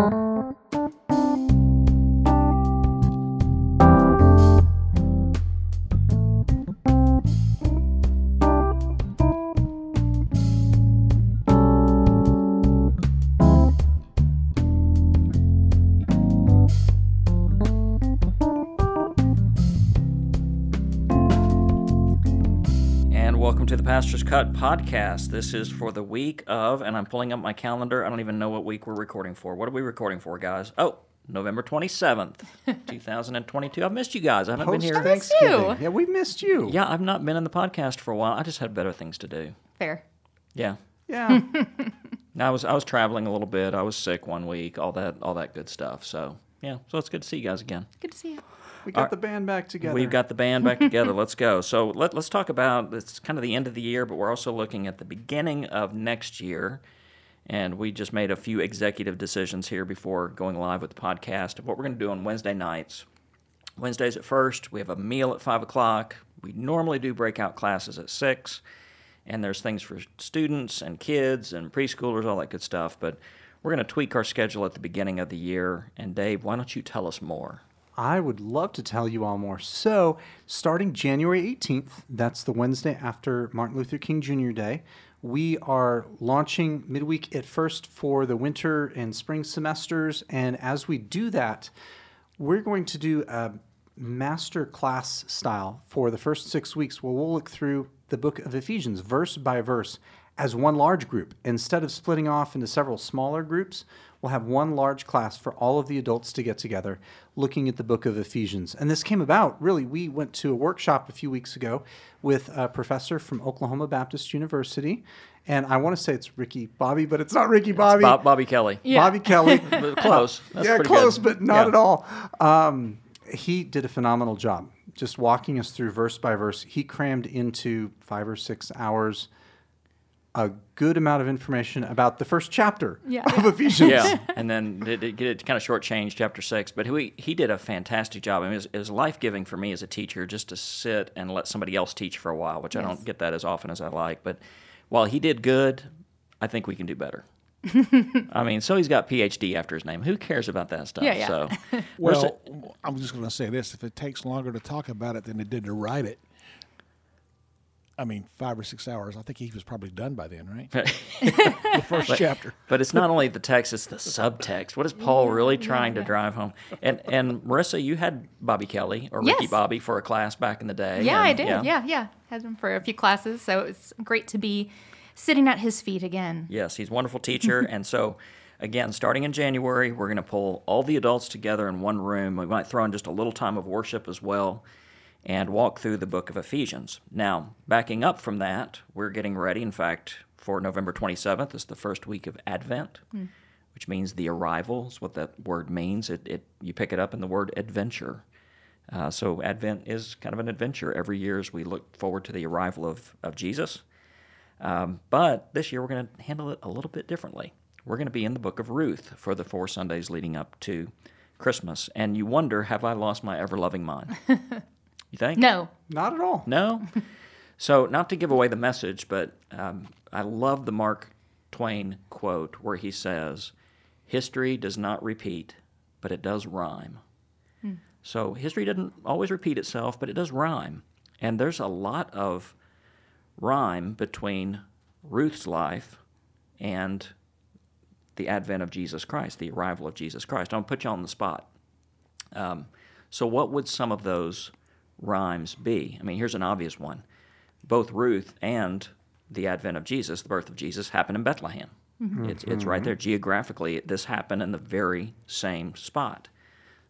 And Pastor's Cut podcast. This is for the week of, and I'm pulling up my calendar. I don't even know what week we're recording for. What are we recording for, guys? Oh, November 27th, 2022. I've missed you guys. I haven't been here. Thanksgiving. you. Yeah, we missed you. Yeah, I've not been in the podcast for a while. I just had better things to do. Fair. Yeah. Yeah. I was I was traveling a little bit. I was sick one week. All that all that good stuff. So yeah, so it's good to see you guys again. Good to see you. We got the band back together. We've got the band back together. Let's go. So let, let's talk about it's kind of the end of the year, but we're also looking at the beginning of next year. And we just made a few executive decisions here before going live with the podcast of what we're going to do on Wednesday nights. Wednesdays at first, we have a meal at 5 o'clock. We normally do breakout classes at 6. And there's things for students and kids and preschoolers, all that good stuff. But we're going to tweak our schedule at the beginning of the year. And Dave, why don't you tell us more? I would love to tell you all more. So, starting January 18th, that's the Wednesday after Martin Luther King Jr. Day, we are launching midweek at first for the winter and spring semesters. And as we do that, we're going to do a master class style for the first six weeks where we'll look through the book of Ephesians verse by verse as one large group. Instead of splitting off into several smaller groups, we'll have one large class for all of the adults to get together looking at the book of Ephesians. And this came about really, we went to a workshop a few weeks ago with a professor from Oklahoma Baptist University. And I want to say it's Ricky Bobby, but it's not Ricky Bobby. Bob, Bobby Kelly. Yeah. Bobby Kelly. Close. That's yeah, close, good. but not Yeah. at all. Um, he did a phenomenal job just walking us through verse by verse. He crammed into five or six hours a good amount of information about the first chapter Yeah. of Ephesians. Yeah, and then it, it, it kind of shortchanged chapter six, but he he did a fantastic job. I mean, it was, was life giving for me as a teacher just to sit and let somebody else teach for a while, which I don't get that as often as I like. But while he did good, I think we can do better. I mean, so he's got PhD after his name. Who cares about that stuff? Yeah, yeah. So, Well, I'm just going to say this: if it takes longer to talk about it than it did to write it, I mean, five or six hours. I think he was probably done by then, right? the first chapter. But it's not only the text; it's the subtext. What is Paul really trying to drive home? And and Marissa, you had Bobby Kelly or Ricky Yes. Bobby for a class back in the day. Yeah, I and- did. Yeah. yeah, Had him for a few classes, so it's great to be sitting at his feet again. Yes, he's a wonderful teacher. and so, again, starting in January, we're going to pull all the adults together in one room. We might throw in just a little time of worship as well and walk through the book of Ephesians. Now, backing up from that, we're getting ready, in fact, for November 27th. is the first week of Advent, which means the arrival is what that word means. It, it, you pick it up in the word adventure. Uh, so Advent is kind of an adventure every year as we look forward to the arrival of, of Jesus. Um, but this year we're going to handle it a little bit differently. We're going to be in the book of Ruth for the four Sundays leading up to Christmas. And you wonder, have I lost my ever loving mind? you think? No, Not at all. No? so, not to give away the message, but um, I love the Mark Twain quote where he says, History does not repeat, but it does rhyme. So, history doesn't always repeat itself, but it does rhyme. And there's a lot of rhyme between Ruth's life and the advent of Jesus Christ, the arrival of Jesus Christ. I'll put you on the spot. Um, so, what would some of those rhymes be? I mean, here's an obvious one. Both Ruth and the advent of Jesus, the birth of Jesus, happened in Bethlehem. Mm-hmm. It's, it's right mm-hmm. there. Geographically, this happened in the very same spot.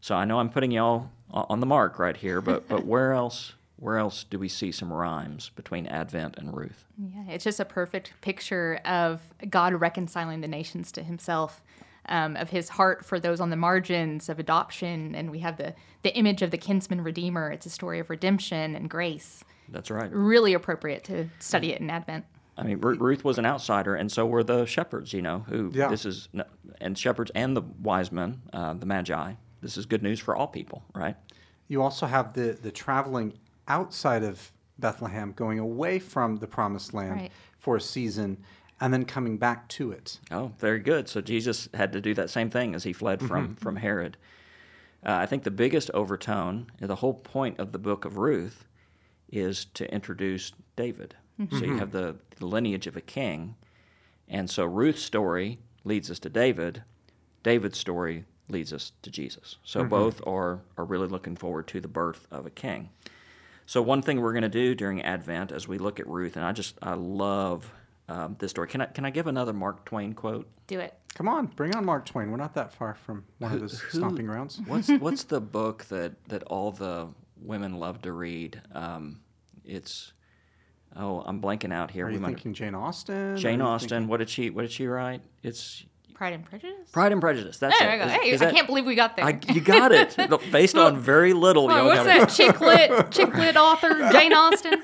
So I know I'm putting y'all on the mark right here, but, but where else where else do we see some rhymes between Advent and Ruth? Yeah, it's just a perfect picture of God reconciling the nations to Himself, um, of His heart for those on the margins of adoption, and we have the the image of the kinsman redeemer. It's a story of redemption and grace. That's right. Really appropriate to study it in Advent. I mean, Ru- Ruth was an outsider, and so were the shepherds. You know, who Yeah. this is, and shepherds and the wise men, uh, the magi. This is good news for all people, right? You also have the, the traveling outside of Bethlehem, going away from the promised land Right. for a season and then coming back to it. Oh, very good. So Jesus had to do that same thing as he fled from mm-hmm. from Herod. Uh, I think the biggest overtone, the whole point of the book of Ruth, is to introduce David. Mm-hmm. So you have the, the lineage of a king, and so Ruth's story leads us to David. David's story leads us to Jesus. So mm-hmm. both are are really looking forward to the birth of a king. So one thing we're going to do during Advent as we look at Ruth, and I just I love um, this story. Can I can I give another Mark Twain quote? Do it. Come on, bring on Mark Twain. We're not that far from one of his stomping grounds. What's what's the book that that all the women love to read? Um, it's oh I'm blanking out here. Are We you might- thinking Jane Austen? Jane Austen. thinking- What did she What did she write? It's Pride and Prejudice. Pride and Prejudice. That's There it. we go. Is- Hey, is I that- can't believe we got there. I, you got it. Based on very little. Well, y'all what's got it. that? Chick lit, chick lit author Jane Austen.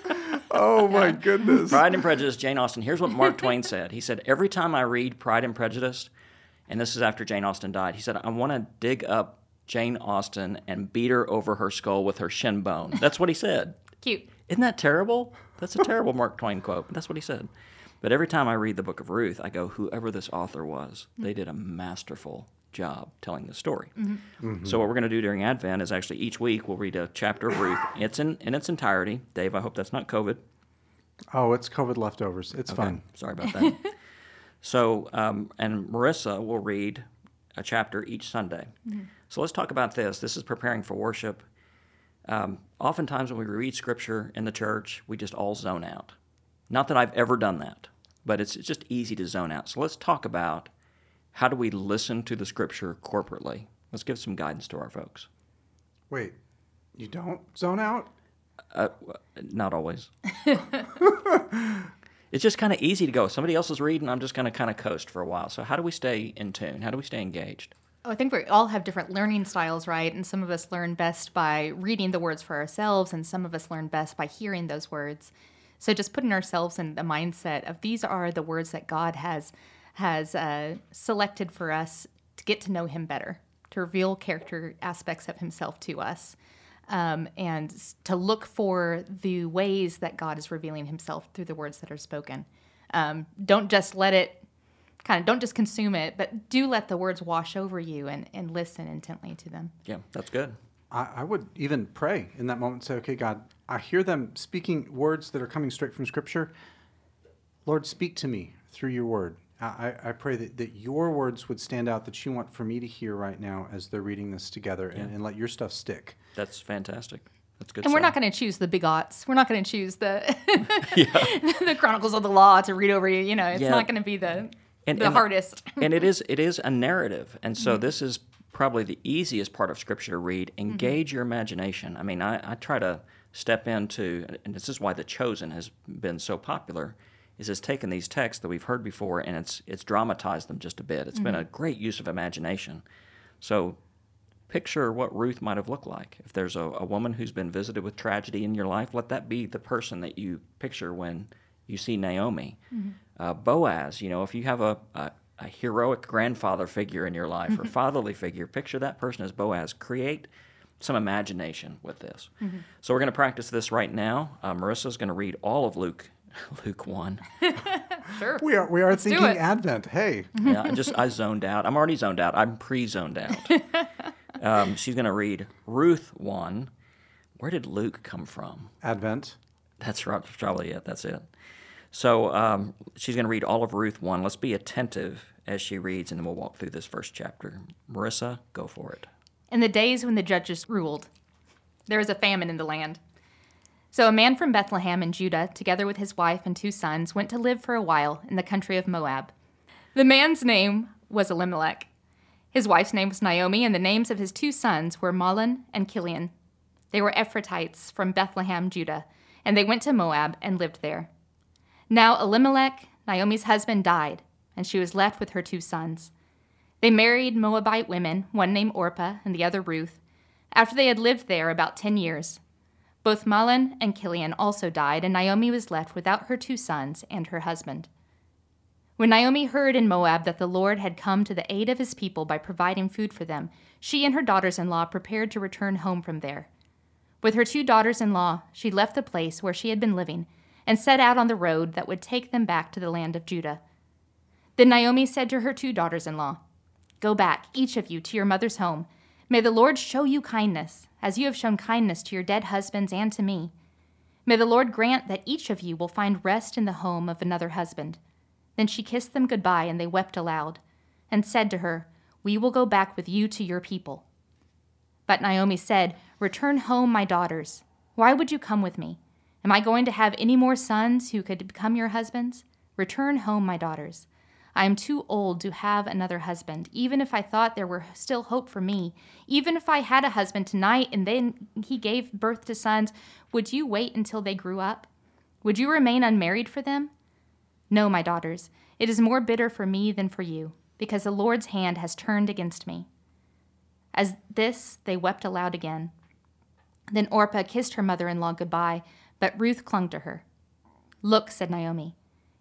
Oh my goodness. Pride and Prejudice, Jane Austen. Here's what Mark Twain said. He said, Every time I read Pride and Prejudice, and this is after Jane Austen died, he said, I want to dig up Jane Austen and beat her over her skull with her shin bone. That's what he said. Cute. Isn't that terrible? That's a terrible Mark Twain quote, but that's what he said. But every time I read the book of Ruth, I go, whoever this author was, they did a masterful job telling the story. So what we're going to do during Advent is actually each week we'll read a chapter of Ruth. It's in, in its entirety. Dave, I hope that's not COVID. Oh, it's COVID leftovers. It's Okay, fine. Sorry about that. so, um, and Marissa will read a chapter each Sunday. So let's talk about this. This is preparing for worship. Um, oftentimes, when we read scripture in the church, we just all zone out. Not that I've ever done that, but it's, it's just easy to zone out. So let's talk about how do we listen to the scripture corporately. Let's give some guidance to our folks. Wait, you don't zone out? Uh, not always. it's just kind of easy to go. Somebody else is reading. I'm just going to kind of coast for a while. So how do we stay in tune? How do we stay engaged? Oh, I think we all have different learning styles, right? And some of us learn best by reading the words for ourselves, and some of us learn best by hearing those words. So just putting ourselves in the mindset of these are the words that God has has uh, selected for us to get to know Him better, to reveal character aspects of Himself to us, um, and to look for the ways that God is revealing Himself through the words that are spoken. Um, don't just let it kind of don't just consume it, but do let the words wash over you and, and listen intently to them. Yeah, that's good. I, I would even pray in that moment and say, okay, God, I hear them speaking words that are coming straight from Scripture. Lord, speak to me through your word. I, I- I pray that, that your words would stand out that you want for me to hear right now as they're reading this together and, and let your stuff stick. That's fantastic. That's good. And we're not going to choose the begats. We're not going to choose the the Chronicles of the Law to read over you. You know, it's Yeah. not going to be the And- the and- hardest. and it is it is a narrative and so mm-hmm. this is probably the easiest part of scripture to read mm-hmm. engage your imagination i mean I, I try to step into and this is why the chosen has been so popular is it's taken these texts that we've heard before and it's it's dramatized them just a bit. It's been a great use of imagination. So picture what ruth might have looked like. If there's a, a woman who's been visited with tragedy in your life let that be the person that you picture when you see naomi. Uh, boaz you know if you have a, a, a heroic grandfather figure in your life or fatherly figure picture that person as boaz. Create some imagination with this so we're going to practice this right now uh, marissa's going to read all of luke luke 1 Sure. We are, we are do thinking. Advent. Hey, yeah, I just I zoned out. I'm already zoned out. I'm pre-zoned out. Um, she's going to read Ruth one. Where did Luke come from? Advent. That's right, probably it. That's it. So um, she's going to read all of Ruth one. Let's be attentive as she reads, and then we'll walk through this first chapter. Marissa, go for it. In the days when the judges ruled, there was a famine in the land. So a man from Bethlehem in Judah, together with his wife and two sons, went to live for a while in the country of Moab. The man's name was Elimelech. His wife's name was Naomi, and the names of his two sons were Mahlon and Kilion. They were Ephrathites from Bethlehem, Judah, and they went to Moab and lived there. Now Elimelech, Naomi's husband, died, and she was left with her two sons. They married Moabite women, one named Orpah and the other Ruth, after they had lived there about ten years. Both Mahlon and Kilion also died, and Naomi was left without her two sons and her husband. When Naomi heard in Moab that the Lord had come to the aid of his people by providing food for them, she and her daughters in law prepared to return home from there. With her two daughters in law, she left the place where she had been living and set out on the road that would take them back to the land of Judah. Then Naomi said to her two daughters in law, Go back, each of you, to your mother's home. May the Lord show you kindness, as you have shown kindness to your dead husbands and to me. May the Lord grant that each of you will find rest in the home of another husband. Then she kissed them goodbye, and they wept aloud, and said to her, We will go back with you to your people. But Naomi said, Return home, my daughters. Why would you come with me? Am I going to have any more sons who could become your husbands? Return home, my daughters. I am too old to have another husband, even if I thought there were still hope for me. Even if I had a husband tonight and then he gave birth to sons, would you wait until they grew up? Would you remain unmarried for them? No, my daughters, it is more bitter for me than for you, because the Lord's hand has turned against me. As this, they wept aloud again. Then Orpah kissed her mother in law goodbye, but Ruth clung to her. Look, said Naomi,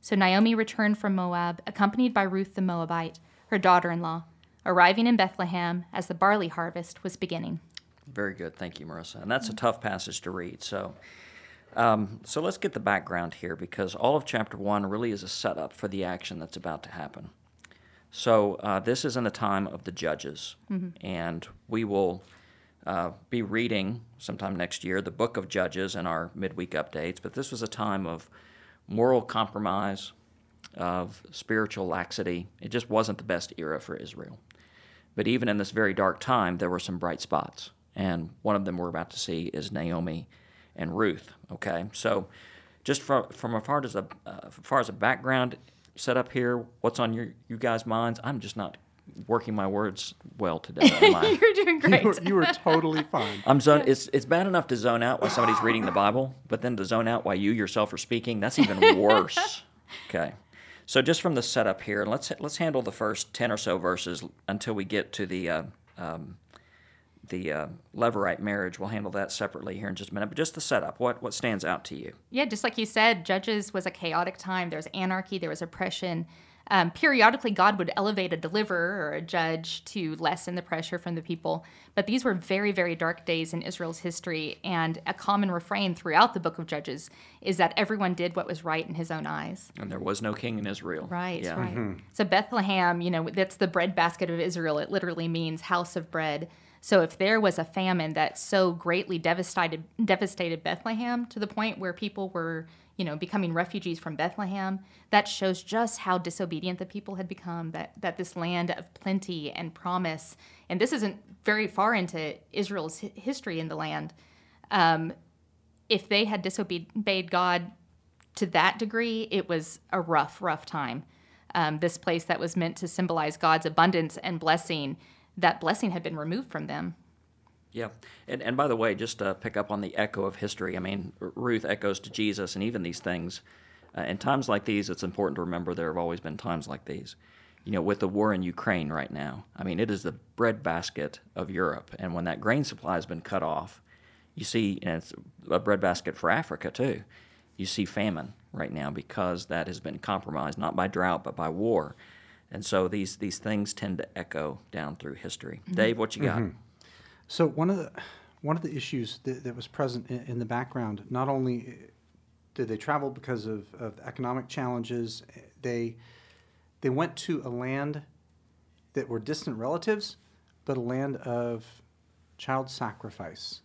So Naomi returned from Moab, accompanied by Ruth the Moabite, her daughter in law, arriving in Bethlehem as the barley harvest was beginning. Very good. Thank you, Marissa. And that's a tough passage to read. So, um, so let's get the background here because all of chapter one really is a setup for the action that's about to happen. So, uh, this is in the time of the judges, mm-hmm. and we will uh, be reading sometime next year the book of Judges in our midweek updates. But this was a time of moral compromise, of spiritual laxity. It just wasn't the best era for Israel. But even in this very dark time, there were some bright spots. And one of them we're about to see is Naomi and Ruth. Okay, so just from, from as far as a uh, as far as a background set up here, what's on your you guys' minds? I'm just not working my words well today. You're doing great. You were, you were totally fine. I'm zone. It's it's bad enough to zone out while somebody's reading the Bible, but then to zone out while you yourself are speaking, that's even worse. okay. So just from the setup here, let's let's handle the first ten or so verses until we get to the uh, um, the uh, Levirate marriage. We'll handle that separately here in just a minute. But just the setup, what what stands out to you? Yeah, just like you said, Judges was a chaotic time. There was anarchy. There was oppression. Um, periodically, God would elevate a deliverer or a judge to lessen the pressure from the people. But these were very, very dark days in Israel's history. And a common refrain throughout the book of Judges is that everyone did what was right in his own eyes. And there was no king in Israel. Right, yeah. right. Mm-hmm. So Bethlehem, you know, that's the breadbasket of Israel. It literally means house of bread. So if there was a famine that so greatly devastated devastated Bethlehem to the point where people were, you know, becoming refugees from Bethlehem, that shows just how disobedient the people had become. That that this land of plenty and promise, and this isn't very far into Israel's history in the land. Um, if they had disobeyed God to that degree, it was a rough, rough time. Um, this place that was meant to symbolize God's abundance and blessing that blessing had been removed from them. Yeah. And, and by the way, just to pick up on the echo of history, I mean, Ruth echoes to Jesus and even these things. Uh, in times like these, it's important to remember there have always been times like these. You know, with the war in Ukraine right now, I mean, it is the breadbasket of Europe. And when that grain supply has been cut off, you see, and it's a breadbasket for Africa too, you see famine right now because that has been compromised, not by drought, but by war. And so these these things tend to echo down through history. Mm-hmm. Dave, what you got? Mm-hmm. So one of the one of the issues that, that was present in, in, the background, not only eh, did they travel because of, of economic challenges, eh, they they went to a land that were distant relatives, but a land of child sacrifice.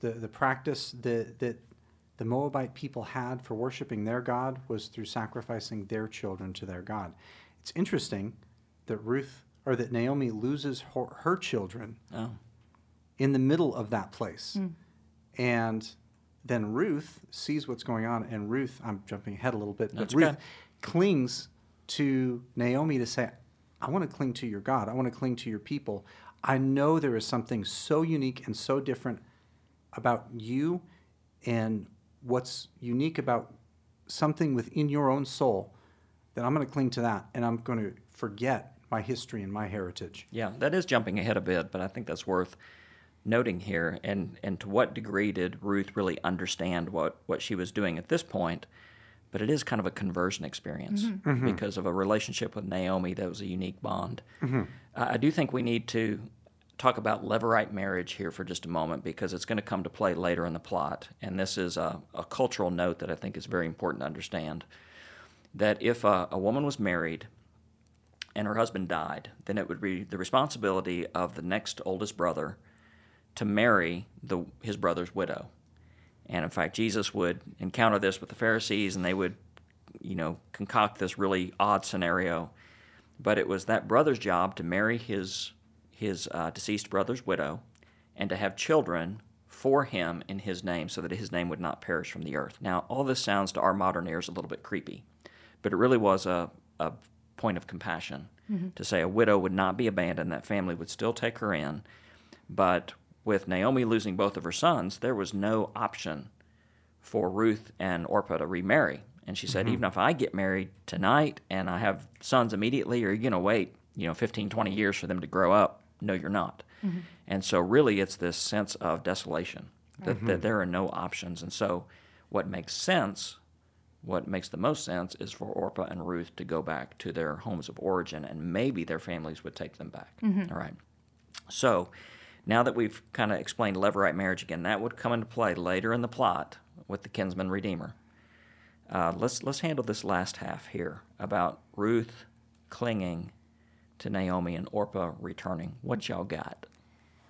The the practice that that the Moabite people had for worshiping their God was through sacrificing their children to their God. It's interesting that Ruth or that Naomi loses her, her children Oh. In the middle of that place. Hmm. And then Ruth sees what's going on, and Ruth, I'm jumping ahead a little bit, That's but Ruth okay. clings to Naomi to say, I want to cling to your God. I want to cling to your people. I know there is something so unique and so different about you and what's unique about something within your own soul that I'm going to cling to that and I'm going to forget my history and my heritage. Yeah, that is jumping ahead a bit, but I think that's worth noting here. And, and to what degree did Ruth really understand what, what she was doing at this point? But it is kind of a conversion experience because of a relationship with Naomi that was a unique bond. Uh, I do think we need to talk about Levirate marriage here for just a moment because it's going to come to play later in the plot. And this is a, a cultural note that I think is very important to understand. That if a, a woman was married and her husband died, then it would be the responsibility of the next oldest brother to marry the, his brother's widow. And in fact, Jesus would encounter this with the Pharisees, and they would, you know, concoct this really odd scenario. But it was that brother's job to marry his his uh, deceased brother's widow, and to have children for him in his name, so that his name would not perish from the earth. Now, all this sounds to our modern ears a little bit creepy, but it really was a, a point of compassion to say a widow would not be abandoned; that family would still take her in, but with Naomi losing both of her sons, there was no option for Ruth and Orpah to remarry. And she said, mm-hmm. even if I get married tonight and I have sons immediately, are you going to wait, you know, 15, 20 years for them to grow up? No, you're not. Mm-hmm. And so, really, it's this sense of desolation that, that mm-hmm. there are no options. And so, what makes sense, what makes the most sense, is for Orpah and Ruth to go back to their homes of origin, and maybe their families would take them back. All right. So, now that we've kind of explained Levirate marriage again, that would come into play later in the plot with the kinsman redeemer. Uh, let's let's handle this last half here about Ruth clinging to Naomi and Orpah returning. What y'all got?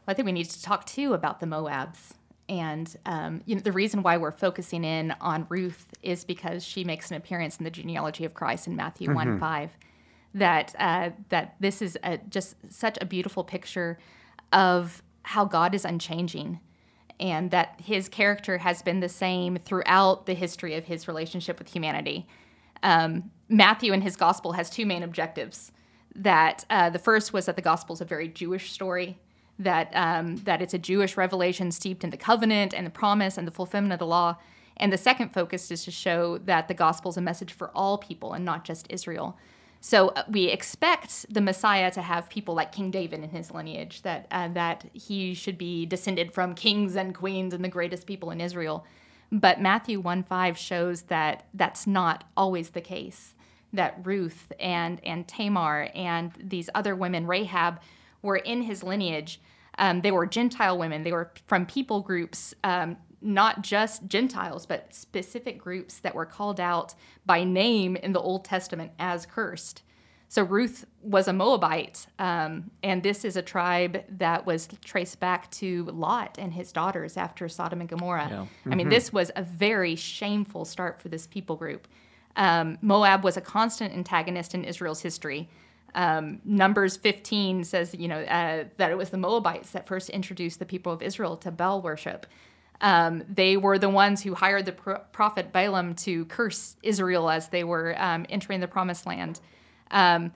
Well, I think we need to talk too about the Moabs. And um, you know, the reason why we're focusing in on Ruth is because she makes an appearance in the genealogy of Christ in Matthew 1 5. That, uh, that this is a, just such a beautiful picture of how God is unchanging and that his character has been the same throughout the history of his relationship with humanity. Um, Matthew in his gospel has two main objectives. That uh, the first was that the gospel is a very Jewish story, that um, that it's a Jewish revelation steeped in the covenant and the promise and the fulfillment of the law. And the second focus is to show that the gospel is a message for all people and not just Israel. So uh, we expect the Messiah to have people like King David in his lineage, that uh, that he should be descended from kings and queens and the greatest people in Israel. But Matthew 1 5 shows that that's not always the case. That Ruth and, and Tamar and these other women, Rahab, were in his lineage. Um, they were Gentile women. They were from people groups, um, not just Gentiles, but specific groups that were called out by name in the Old Testament as cursed. So Ruth was a Moabite, um, and this is a tribe that was traced back to Lot and his daughters after Sodom and Gomorrah. Yeah. I mean, this was a very shameful start for this people group. Um, Moab was a constant antagonist in Israel's history. Um, Numbers 15 says, you know, uh, that it was the Moabites that first introduced the people of Israel to Baal worship. Um, they were the ones who hired the pro- prophet Balaam to curse Israel as they were um, entering the promised land. Um,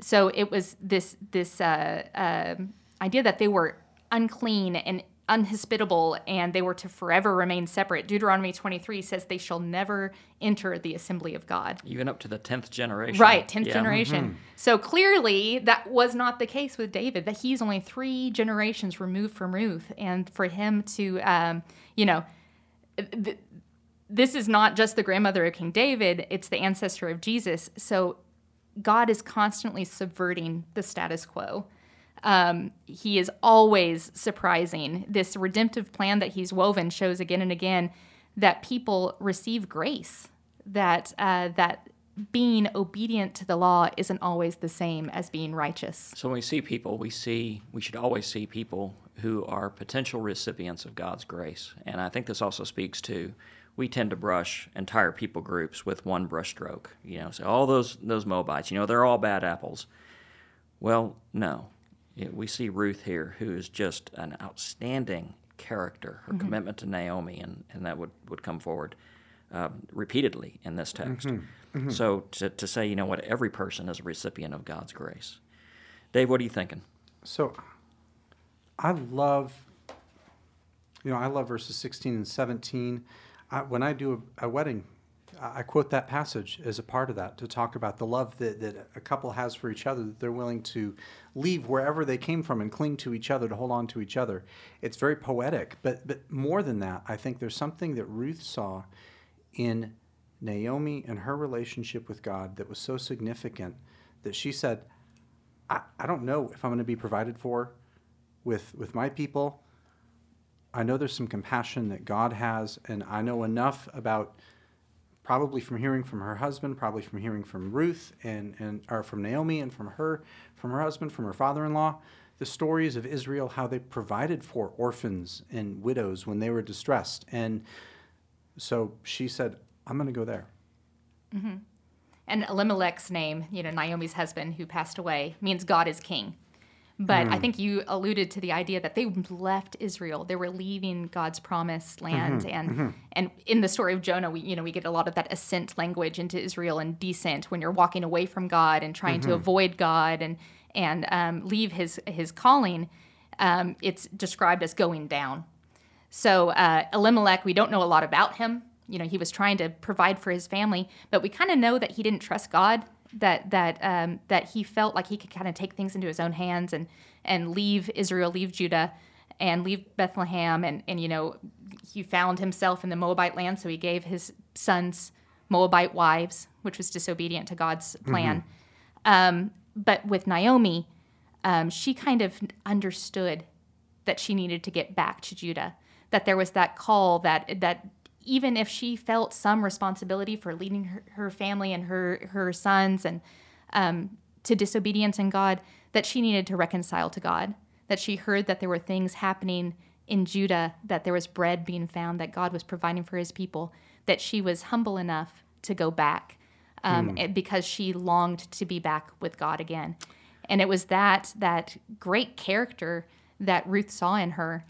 so it was this this uh, um idea that they were unclean and unhospitable and they were to forever remain separate. Deuteronomy 23 says they shall never enter the assembly of God. Even up to the tenth generation. Right, 10th Yeah. generation. So clearly that was not the case with David, that he's only three generations removed from Ruth. And for him to, um, you know, th- this is not just the grandmother of King David, it's the ancestor of Jesus. So God is constantly subverting the status quo. Um, he is always surprising. This redemptive plan that he's woven shows again and again that people receive grace. That uh, that being obedient to the law isn't always the same as being righteous. So when we see people, we see we should always see people who are potential recipients of God's grace. And I think this also speaks to we tend to brush entire people groups with one brushstroke. You know, say all those those Moabites, you know, they're all bad apples. Well, no. We see Ruth here, who is just an outstanding character. Her mm-hmm. commitment to Naomi, and, and that would, would come forward um, repeatedly in this text. Mm-hmm. Mm-hmm. So to, to say, you know what, every person is a recipient of God's grace. Dave, what are you thinking? So I love, you know, I love verses 16 and 17. I, when I do a, a wedding, I quote that passage as a part of that to talk about the love that, that a couple has for each other, that they're willing to leave wherever they came from and cling to each other, to hold on to each other. It's very poetic. But, but more than that, I think there's something that Ruth saw in Naomi and her relationship with God that was so significant that she said, I, I don't know if I'm going to be provided for with with my people. I know there's some compassion that God has, and I know enough about probably from hearing from her husband, probably from hearing from Ruth and, and or from Naomi and from her, from her husband, from her father-in-law, the stories of Israel, how they provided for orphans and widows when they were distressed. And so she said, I'm going to go there. Mm-hmm. And Elimelech's name, you know, Naomi's husband who passed away, means God is king. But I think you alluded to the idea that they left Israel. They were leaving God's promised land, and and in the story of Jonah, we you know we get a lot of that ascent language into Israel and descent when you're walking away from God and trying to avoid God and and um, leave His His calling. Um, it's described as going down. So uh, Elimelech, we don't know a lot about him. You know, he was trying to provide for his family, but we kind of know that he didn't trust God. That that um, that he felt like he could kind of take things into his own hands and and leave Israel, leave Judah, and leave Bethlehem, and and you know, he found himself in the Moabite land, so he gave his sons Moabite wives, which was disobedient to God's plan. Um, but with Naomi, um, she kind of understood that she needed to get back to Judah. That there was that call that that even if she felt some responsibility for leading her, her family and her her sons and um, to disobedience in God, that she needed to reconcile to God. That she heard that there were things happening in Judah, that there was bread being found, that God was providing for His people. That she was humble enough to go back um, and- because she longed to be back with God again. And it was that that great character that Ruth saw in her,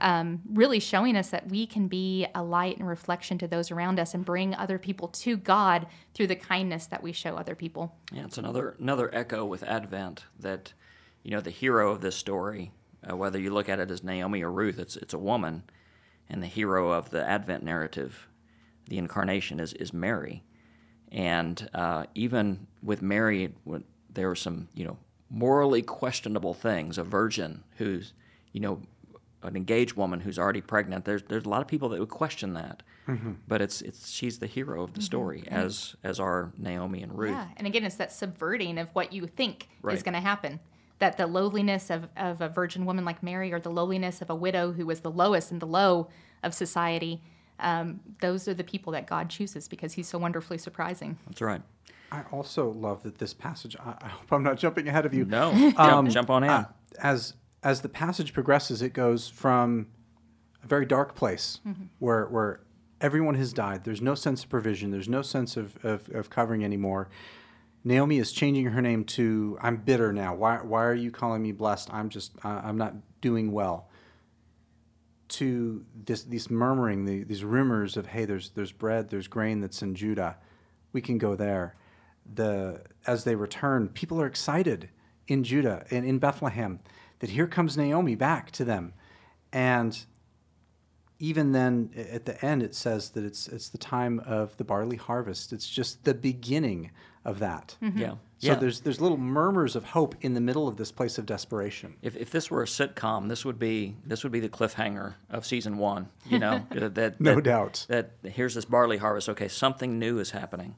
um, really showing us that we can be a light and reflection to those around us and bring other people to God through the kindness that we show other people. Yeah, it's another another echo with Advent that, you know, the hero of this story, uh, whether you look at it as Naomi or Ruth, it's it's a woman, and the hero of the Advent narrative, the incarnation is is Mary, and uh, even with Mary, when there were some you know morally questionable things. A virgin who's you know an engaged woman who's already pregnant. There's there's a lot of people that would question that, mm-hmm. but it's it's she's the hero of the mm-hmm. story mm-hmm. as as are Naomi and Ruth. Yeah, and again, it's that subverting of what you think is going to happen. That the lowliness of, of a virgin woman like Mary, or the lowliness of a widow who was the lowest and the low of society, um, those are the people that God chooses because He's so wonderfully surprising. That's right. I also love that this passage. I, I hope I'm not jumping ahead of you. No, jump, jump on in. Uh, as as the passage progresses, it goes from a very dark place where where everyone has died. There's no sense of provision. There's no sense of, of, of covering anymore. Naomi is changing her name to "I'm bitter now." Why why are you calling me blessed? I'm just uh, I'm not doing well. To this these murmuring, the, these rumors of hey, there's there's bread, there's grain that's in Judah, we can go there. The as they return, people are excited in Judah and in Bethlehem that here comes Naomi back to them, and even then at the end it says that it's it's the time of the barley harvest. It's just the beginning of that. Mm-hmm. Yeah. So yeah. there's there's little murmurs of hope in the middle of this place of desperation. if, if this were a sitcom, this would be this would be the cliffhanger of season one. You know that, that No that- doubt. that here's this barley harvest. Okay, something new is happening.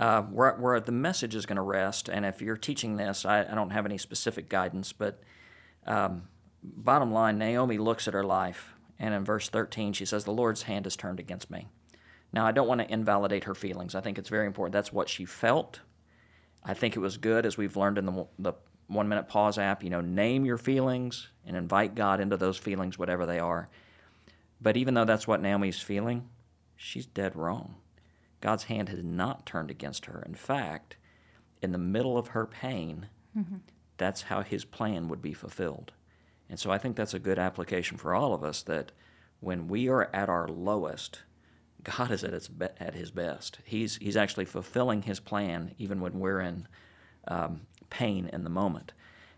Uh, where, where the message is going to rest, and if you're teaching this, I, I don't have any specific guidance, but um, bottom line, Naomi looks at her life, and in verse 13, she says, The Lord's hand is turned against me. Now, I don't want to invalidate her feelings. I think it's very important. That's what she felt. I think it was good, as we've learned in the, the One Minute Pause app, you know, name your feelings and invite God into those feelings, whatever they are. But even though that's what Naomi's feeling, she's dead wrong. God's hand has not turned against her. In fact, in the middle of her pain, that's how his plan would be fulfilled. And so I think that's a good application for all of us that when we are at our lowest, God is at, its be- at his best. He's, he's actually fulfilling his plan even when we're in um, pain in the moment.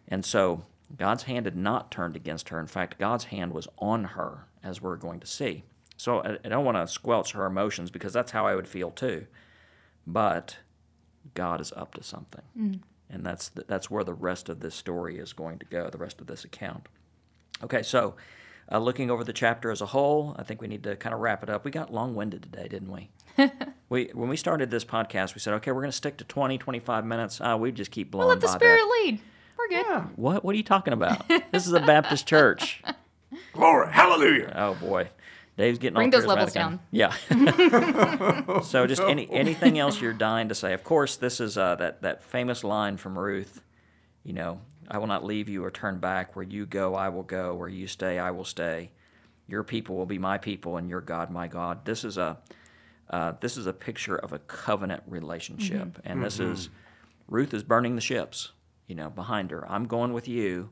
And so God's hand had not turned against her. In fact, God's hand was on her, as we're going to see. So I, I don't want to squelch her emotions because that's how I would feel too. But God is up to something. Mm. And that's, the, that's where the rest of this story is going to go, the rest of this account. Okay, so uh, looking over the chapter as a whole, I think we need to kind of wrap it up. We got long winded today, didn't we? we when we started this podcast, we said, okay, we're going to stick to 20, 25 minutes. Uh, we just keep blowing We'll let the Spirit that. lead. We're good. Yeah. What? What are you talking about? this is a Baptist church. Glory, hallelujah. Oh boy, Dave's getting Bring all those levels down. Yeah. so just any anything else you're dying to say? Of course, this is uh, that that famous line from Ruth. You know, I will not leave you or turn back. Where you go, I will go. Where you stay, I will stay. Your people will be my people, and your God my God. This is a uh, this is a picture of a covenant relationship, and this is Ruth is burning the ships. You know, behind her. I'm going with you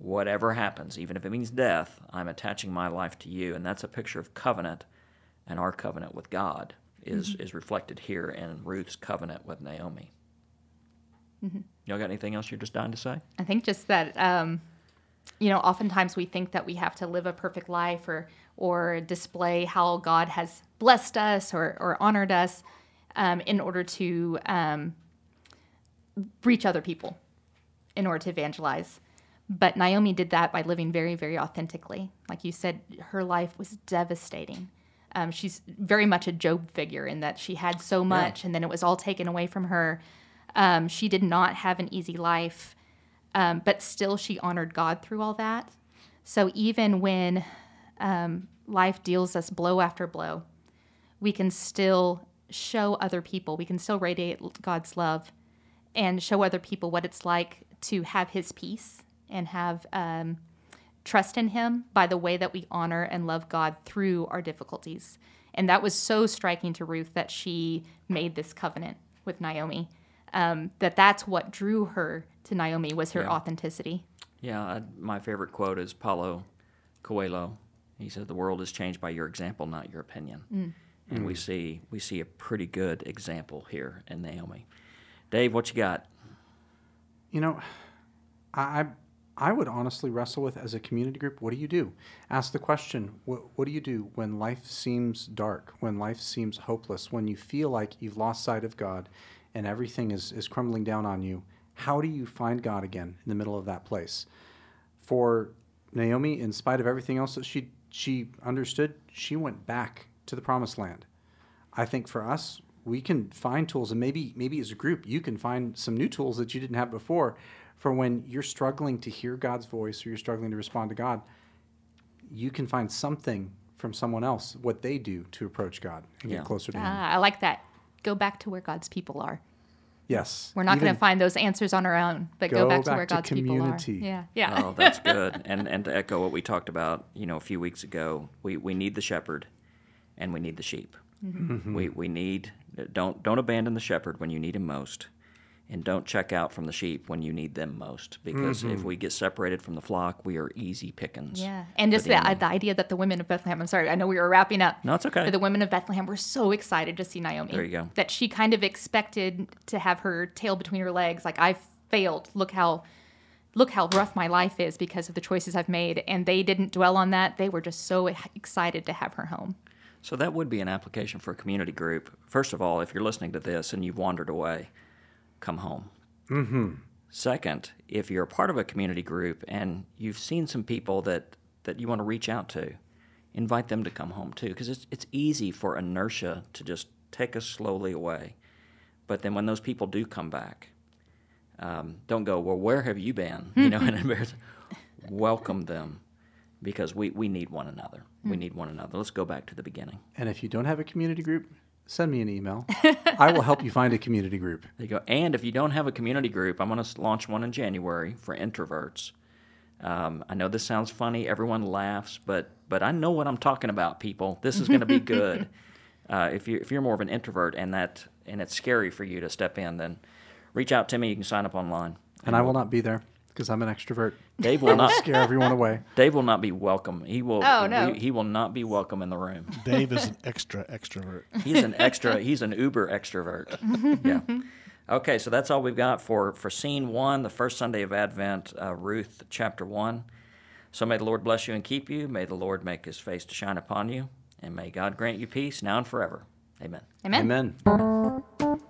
whatever happens, even if it means death, I'm attaching my life to you. And that's a picture of covenant, and our covenant with God is, is reflected here in Ruth's covenant with Naomi. Y'all got anything else you're just dying to say? I think just that, um, you know, oftentimes we think that we have to live a perfect life or or display how God has blessed us or, or honored us um, in order to um, reach other people, in order to evangelize. But Naomi did that by living very, very authentically. Like you said, her life was devastating. Um, she's very much a Job figure in that she had so much and then it was all taken away from her. Um, she did not have an easy life, um, but still she honored God through all that. So even when um, life deals us blow after blow, we can still show other people, we can still radiate God's love and show other people what it's like to have His peace and have um, trust in Him by the way that we honor and love God through our difficulties. And that was so striking to Ruth that she made this covenant with Naomi. Um, that that's what drew her to Naomi was her Yeah. authenticity. Yeah, I, my favorite quote is Paulo Coelho. He said, "The world is changed by your example, not your opinion." And we see we see a pretty good example here in Naomi. Dave, what you got? You know, I I would honestly wrestle with as a community group. What do you do? Ask the question. What What do you do when life seems dark? When life seems hopeless? When you feel like you've lost sight of God, and everything is is crumbling down on you? How do you find God again in the middle of that place? For Naomi, in spite of everything else that she she understood, she went back to the promised land. I think for us, we can find tools, and maybe maybe as a group, you can find some new tools that you didn't have before. For when you're struggling to hear God's voice or you're struggling to respond to God, you can find something from someone else what they do to approach God and Yeah. get closer to Him. Ah, I like that. Go back to where God's people are. Yes, We're not going to find those answers on our own, but go, Go back to where to God's community. people are. Yeah, yeah. Oh, that's good. and and to echo what we talked about, you know, a few weeks ago, we, we need the shepherd, and we need the sheep. We we need don't don't abandon the shepherd when you need him most, and don't check out from the sheep when you need them most. Because if mm-hmm. we get separated from the flock, we are easy pickings. Yeah, and just the the, the idea that the women of Bethlehem. I'm sorry, I know we were wrapping up. No, it's okay. But the women of Bethlehem were so excited to see Naomi. There you go. That she kind of expected to have her tail between her legs, like I failed. Look how, look how rough my life is because of the choices I've made. And they didn't dwell on that. They were just so excited to have her home. So that would be an application for a community group. First of all, if you're listening to this and you've wandered away, come home. Mm-hmm. Second, if you're a part of a community group and you've seen some people that, that you want to reach out to, invite them to come home too, because it's, it's easy for inertia to just take us slowly away. But then when those people do come back, um, don't go, well, where have you been? You know, and embarrass. welcome them because we, we need one another. We need one another. Let's go back to the beginning. And if you don't have a community group, send me an email. I will help you find a community group. There you go. And if you don't have a community group, I'm going to launch one in January for introverts. Um, I know this sounds funny. Everyone laughs, but but I know what I'm talking about, people. This is going to be good. uh, if you if you're more of an introvert and that and it's scary for you to step in, then reach out to me. You can sign up online. And I will not be there. Because I'm an extrovert. Dave will not. Scare everyone away. Dave will not be welcome. He will. Oh, no. He, he will not be welcome in the room. Dave is an extra extrovert. He's an extra. he's an uber extrovert. Yeah. Okay, so that's all we've got for for scene one, the first Sunday of Advent, uh, Ruth chapter one. So may the Lord bless you and keep you. May the Lord make His face to shine upon you, and may God grant you peace now and forever. Amen. Amen. Amen.